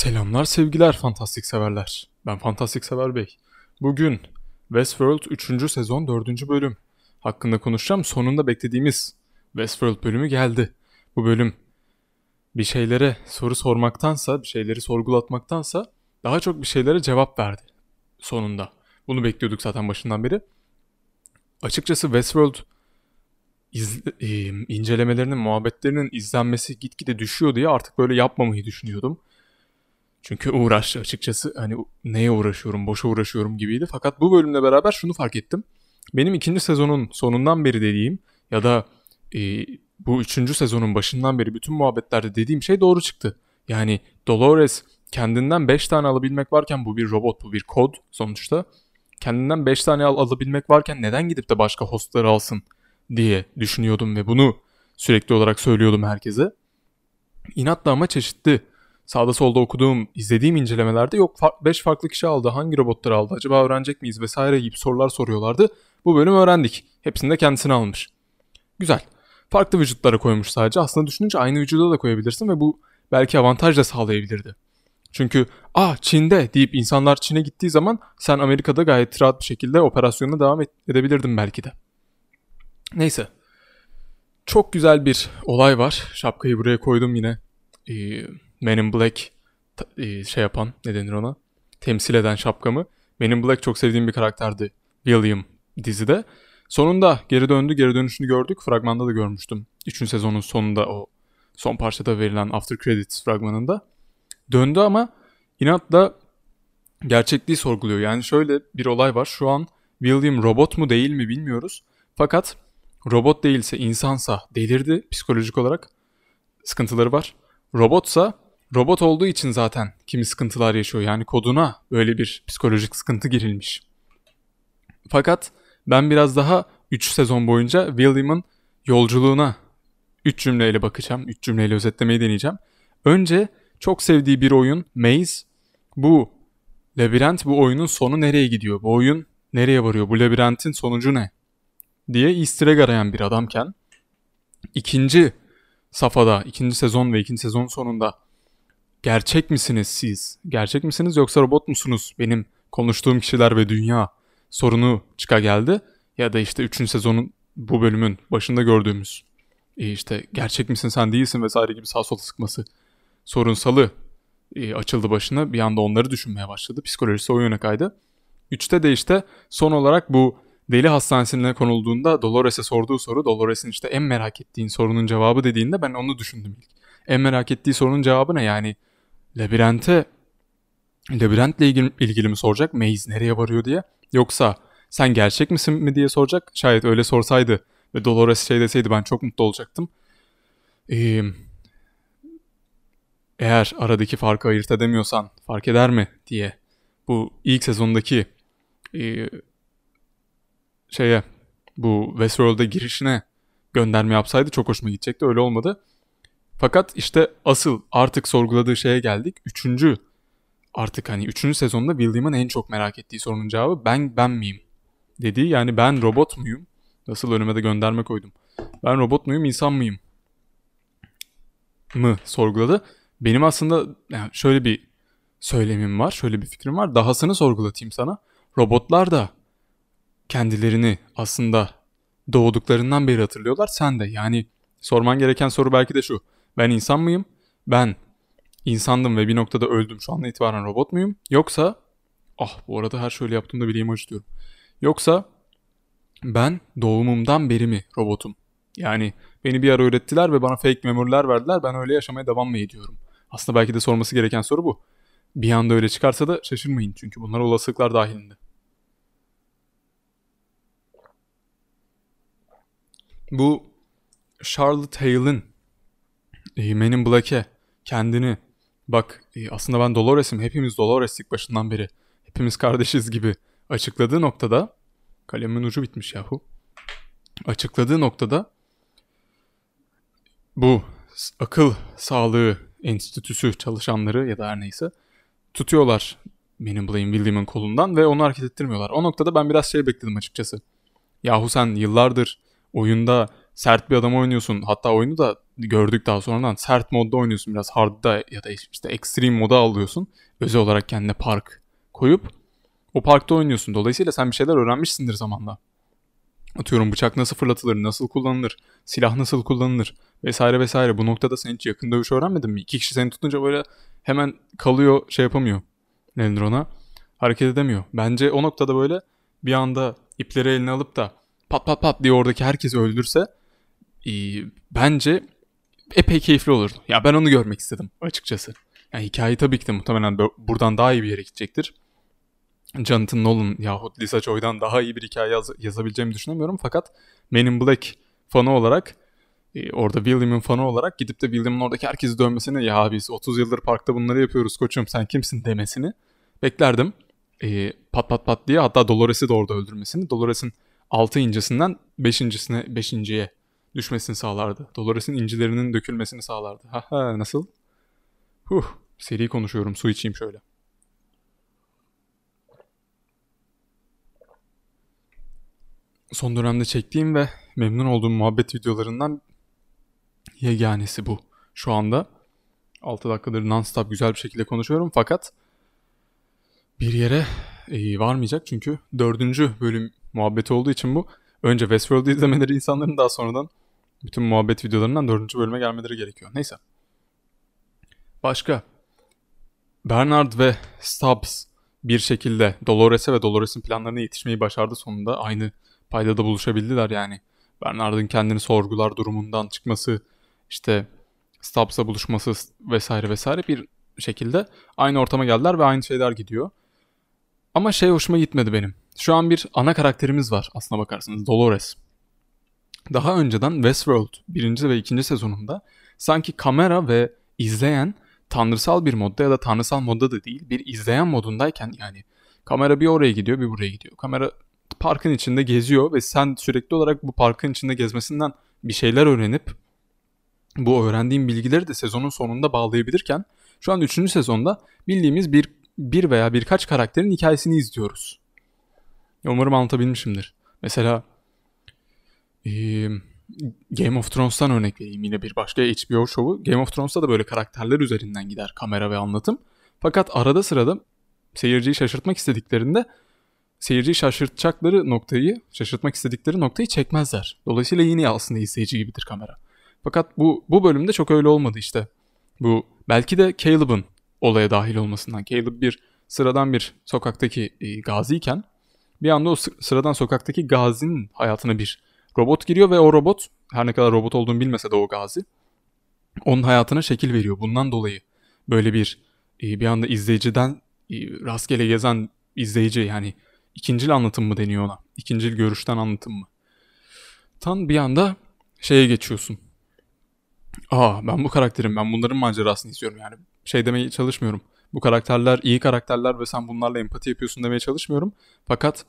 Selamlar sevgiler fantastik severler. Ben fantastik sever bey. Bugün Westworld 3. sezon 4. bölüm hakkında konuşacağım. Sonunda beklediğimiz Westworld bölümü geldi. Bu bölüm bir şeylere soru sormaktansa, bir şeyleri sorgulatmaktansa daha çok bir şeylere cevap verdi sonunda. Bunu bekliyorduk zaten başından beri. Açıkçası Westworld iz, e, incelemelerinin, muhabbetlerinin izlenmesi gitgide düşüyor diye artık böyle yapmamayı düşünüyordum. Çünkü uğraş açıkçası hani neye uğraşıyorum, boşa uğraşıyorum gibiydi. Fakat bu bölümle beraber şunu fark ettim. Benim ikinci sezonun sonundan beri dediğim ya da e, bu üçüncü sezonun başından beri bütün muhabbetlerde dediğim şey doğru çıktı. Yani Dolores kendinden 5 tane alabilmek varken bu bir robot, bu bir kod sonuçta. Kendinden 5 tane al alabilmek varken neden gidip de başka hostları alsın diye düşünüyordum ve bunu sürekli olarak söylüyordum herkese. İnatla ama çeşitli sağda solda okuduğum, izlediğim incelemelerde yok 5 farklı kişi aldı, hangi robotları aldı, acaba öğrenecek miyiz vesaire gibi sorular soruyorlardı. Bu bölüm öğrendik. Hepsini de kendisine almış. Güzel. Farklı vücutlara koymuş sadece. Aslında düşününce aynı vücuda da koyabilirsin ve bu belki avantaj da sağlayabilirdi. Çünkü ah Çin'de deyip insanlar Çin'e gittiği zaman sen Amerika'da gayet rahat bir şekilde operasyonuna devam edebilirdin belki de. Neyse. Çok güzel bir olay var. Şapkayı buraya koydum yine. Ee, Men in Black e, şey yapan ne denir ona? Temsil eden şapkamı. Men in Black çok sevdiğim bir karakterdi. William dizide. Sonunda geri döndü. Geri dönüşünü gördük. Fragmanda da görmüştüm. Üçüncü sezonun sonunda o son parçada verilen After Credits fragmanında. Döndü ama inatla gerçekliği sorguluyor. Yani şöyle bir olay var. Şu an William robot mu değil mi bilmiyoruz. Fakat robot değilse insansa delirdi psikolojik olarak. Sıkıntıları var. Robotsa robot olduğu için zaten kimi sıkıntılar yaşıyor. Yani koduna böyle bir psikolojik sıkıntı girilmiş. Fakat ben biraz daha 3 sezon boyunca William'ın yolculuğuna 3 cümleyle bakacağım. 3 cümleyle özetlemeyi deneyeceğim. Önce çok sevdiği bir oyun Maze. Bu labirent bu oyunun sonu nereye gidiyor? Bu oyun nereye varıyor? Bu labirentin sonucu ne? diye easter egg arayan bir adamken ikinci safhada, ikinci sezon ve ikinci sezon sonunda gerçek misiniz siz? Gerçek misiniz yoksa robot musunuz? Benim konuştuğum kişiler ve dünya sorunu çıka geldi. Ya da işte üçüncü sezonun bu bölümün başında gördüğümüz e işte gerçek misin sen değilsin vesaire gibi sağ sola sıkması sorunsalı e, açıldı başına. Bir anda onları düşünmeye başladı. Psikolojisi o yöne kaydı. Üçte de işte son olarak bu deli hastanesine konulduğunda Dolores'e sorduğu soru Dolores'in işte en merak ettiğin sorunun cevabı dediğinde ben onu düşündüm ilk. En merak ettiği sorunun cevabı ne yani labirente labirentle ilgili, ilgili mi soracak Maze nereye varıyor diye yoksa sen gerçek misin mi diye soracak şayet öyle sorsaydı ve Dolores şey deseydi ben çok mutlu olacaktım. Ee, eğer aradaki farkı ayırt edemiyorsan fark eder mi diye bu ilk sezondaki e, şeye bu Westworld'a girişine gönderme yapsaydı çok hoşuma gidecekti. Öyle olmadı. Fakat işte asıl artık sorguladığı şeye geldik. Üçüncü artık hani üçüncü sezonda William'ın en çok merak ettiği sorunun cevabı ben ben miyim? Dediği yani ben robot muyum? Nasıl önüme de gönderme koydum. Ben robot muyum insan mıyım? Mı sorguladı. Benim aslında yani şöyle bir söylemim var. Şöyle bir fikrim var. Dahasını sorgulatayım sana. Robotlar da kendilerini aslında doğduklarından beri hatırlıyorlar. Sen de yani sorman gereken soru belki de şu. Ben insan mıyım? Ben insandım ve bir noktada öldüm. Şu anda itibaren robot muyum? Yoksa ah bu arada her şöyle yaptığımda bileğimi acıtıyorum. Yoksa ben doğumumdan beri mi robotum? Yani beni bir ara öğrettiler ve bana fake memoriler verdiler. Ben öyle yaşamaya devam mı ediyorum? Aslında belki de sorması gereken soru bu. Bir anda öyle çıkarsa da şaşırmayın çünkü bunlar olasılıklar dahilinde. Bu Charlotte Hale'ın e, Men in Black'e kendini bak e, aslında ben Dolores'im hepimiz Dolores'lik başından beri hepimiz kardeşiz gibi açıkladığı noktada kalemin ucu bitmiş yahu açıkladığı noktada bu akıl sağlığı enstitüsü çalışanları ya da her neyse tutuyorlar benim Blaine William'ın kolundan ve onu hareket ettirmiyorlar. O noktada ben biraz şey bekledim açıkçası. Yahu sen yıllardır oyunda sert bir adam oynuyorsun. Hatta oyunu da gördük daha sonradan. Sert modda oynuyorsun biraz hard'da ya da işte extreme moda alıyorsun. Özel olarak kendine park koyup o parkta oynuyorsun. Dolayısıyla sen bir şeyler öğrenmişsindir zamanla. Atıyorum bıçak nasıl fırlatılır, nasıl kullanılır, silah nasıl kullanılır vesaire vesaire. Bu noktada sen hiç yakın dövüş öğrenmedin mi? İki kişi seni tutunca böyle hemen kalıyor şey yapamıyor. Nedir ona? Hareket edemiyor. Bence o noktada böyle bir anda ipleri eline alıp da pat pat pat diye oradaki herkesi öldürse bence epey keyifli olurdu. Ya ben onu görmek istedim açıkçası. Yani hikaye tabii ki de muhtemelen buradan daha iyi bir yere gidecektir. Jonathan Nolan yahut Lisa Joy'dan daha iyi bir hikaye yaz- yazabileceğimi düşünemiyorum. Fakat Men in Black fanı olarak e, orada William'ın fanı olarak gidip de William'ın oradaki herkesi dövmesini ya biz 30 yıldır parkta bunları yapıyoruz koçum sen kimsin demesini beklerdim. E, pat pat pat diye hatta Dolores'i de orada öldürmesini. Dolores'in 6 incisinden 5.sine 5.ye düşmesini sağlardı. Dolores'in incilerinin dökülmesini sağlardı. Ha ha nasıl? Huh, seri konuşuyorum. Su içeyim şöyle. Son dönemde çektiğim ve memnun olduğum muhabbet videolarından yeganesi bu. Şu anda 6 dakikadır non-stop güzel bir şekilde konuşuyorum fakat bir yere e, varmayacak çünkü dördüncü bölüm muhabbeti olduğu için bu. Önce Westworld'u izlemeleri insanların daha sonradan bütün muhabbet videolarından dördüncü bölüme gelmeleri gerekiyor. Neyse. Başka. Bernard ve Stubbs bir şekilde Dolores'e ve Dolores'in planlarına yetişmeyi başardı sonunda. Aynı paydada buluşabildiler yani. Bernard'ın kendini sorgular durumundan çıkması, işte Stubbs'la buluşması vesaire vesaire bir şekilde aynı ortama geldiler ve aynı şeyler gidiyor. Ama şey hoşuma gitmedi benim. Şu an bir ana karakterimiz var aslına bakarsanız Dolores. Daha önceden Westworld birinci ve ikinci sezonunda sanki kamera ve izleyen tanrısal bir modda ya da tanrısal modda da değil bir izleyen modundayken yani kamera bir oraya gidiyor bir buraya gidiyor. Kamera parkın içinde geziyor ve sen sürekli olarak bu parkın içinde gezmesinden bir şeyler öğrenip bu öğrendiğin bilgileri de sezonun sonunda bağlayabilirken şu an 3. sezonda bildiğimiz bir bir veya birkaç karakterin hikayesini izliyoruz. Umarım anlatabilmişimdir. Mesela e, Game of Thrones'tan örnek vereyim yine bir başka HBO şovu. Game of Thrones'ta da böyle karakterler üzerinden gider kamera ve anlatım. Fakat arada sırada seyirciyi şaşırtmak istediklerinde seyirciyi şaşırtacakları noktayı, şaşırtmak istedikleri noktayı çekmezler. Dolayısıyla yine aslında izleyici gibidir kamera. Fakat bu bu bölümde çok öyle olmadı işte. Bu belki de Caleb'ın olaya dahil olmasından. Caleb bir sıradan bir sokaktaki e, gaziyken bir anda o sıradan sokaktaki gazinin hayatına bir robot giriyor ve o robot her ne kadar robot olduğunu bilmese de o gazi onun hayatına şekil veriyor. Bundan dolayı böyle bir e, bir anda izleyiciden e, rastgele gezen izleyici yani ikincil anlatım mı deniyor ona? İkincil görüşten anlatım mı? Tam bir anda şeye geçiyorsun. Aa ben bu karakterim ben bunların macerasını istiyorum yani şey demeye çalışmıyorum. Bu karakterler iyi karakterler ve sen bunlarla empati yapıyorsun demeye çalışmıyorum. Fakat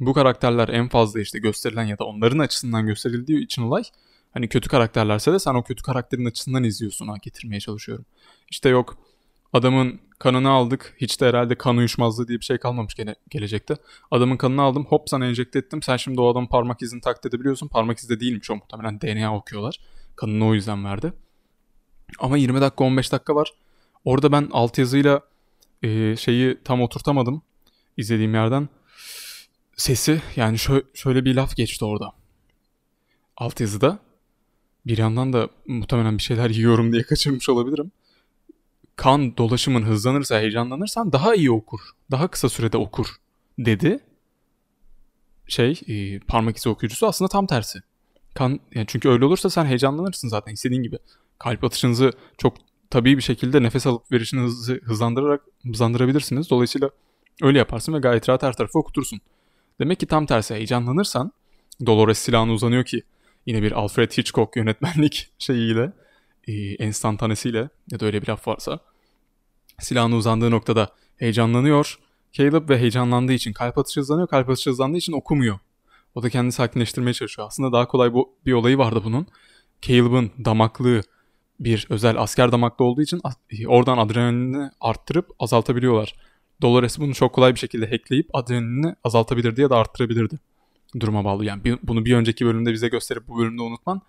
bu karakterler en fazla işte gösterilen ya da onların açısından gösterildiği için olay hani kötü karakterlerse de sen o kötü karakterin açısından izliyorsun ha getirmeye çalışıyorum. İşte yok adamın kanını aldık hiç de herhalde kan uyuşmazlığı diye bir şey kalmamış gene gelecekte. Adamın kanını aldım hop sana enjekte ettim sen şimdi o adamın parmak izini taklit edebiliyorsun. Parmak izi de değilmiş o muhtemelen DNA okuyorlar. Kanını o yüzden verdi. Ama 20 dakika 15 dakika var. Orada ben altyazıyla e, şeyi tam oturtamadım izlediğim yerden. Sesi yani şö- şöyle bir laf geçti orada. Altyazıda. Bir yandan da muhtemelen bir şeyler yiyorum diye kaçırmış olabilirim. Kan dolaşımın hızlanırsa, heyecanlanırsan daha iyi okur. Daha kısa sürede okur dedi. Şey, e, parmak izi okuyucusu aslında tam tersi. Kan yani çünkü öyle olursa sen heyecanlanırsın zaten istediğin gibi. Kalp atışınızı çok tabii bir şekilde nefes alıp verişini hızlı, hızlandırarak hızlandırabilirsiniz. Dolayısıyla öyle yaparsın ve gayet rahat her tarafı okutursun. Demek ki tam tersi heyecanlanırsan Dolores silahını uzanıyor ki yine bir Alfred Hitchcock yönetmenlik şeyiyle e, enstantanesiyle ya da öyle bir laf varsa silahını uzandığı noktada heyecanlanıyor. Caleb ve heyecanlandığı için kalp atışı hızlanıyor. Kalp atışı hızlandığı için okumuyor. O da kendini sakinleştirmeye çalışıyor. Aslında daha kolay bu, bir olayı vardı bunun. Caleb'ın damaklığı bir özel asker damaklı olduğu için oradan adrenalini arttırıp azaltabiliyorlar. Dolores bunu çok kolay bir şekilde hackleyip adrenalini azaltabilirdi ya da arttırabilirdi. Duruma bağlı. Yani bunu bir önceki bölümde bize gösterip bu bölümde unutman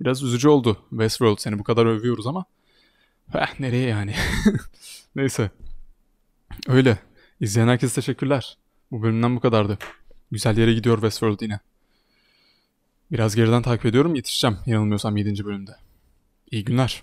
Biraz üzücü oldu. Westworld seni bu kadar övüyoruz ama. Heh, nereye yani? Neyse. Öyle. İzleyen herkese teşekkürler. Bu bölümden bu kadardı. Güzel yere gidiyor Westworld yine. Biraz geriden takip ediyorum. Yetişeceğim yanılmıyorsam 7. bölümde. İyi günler.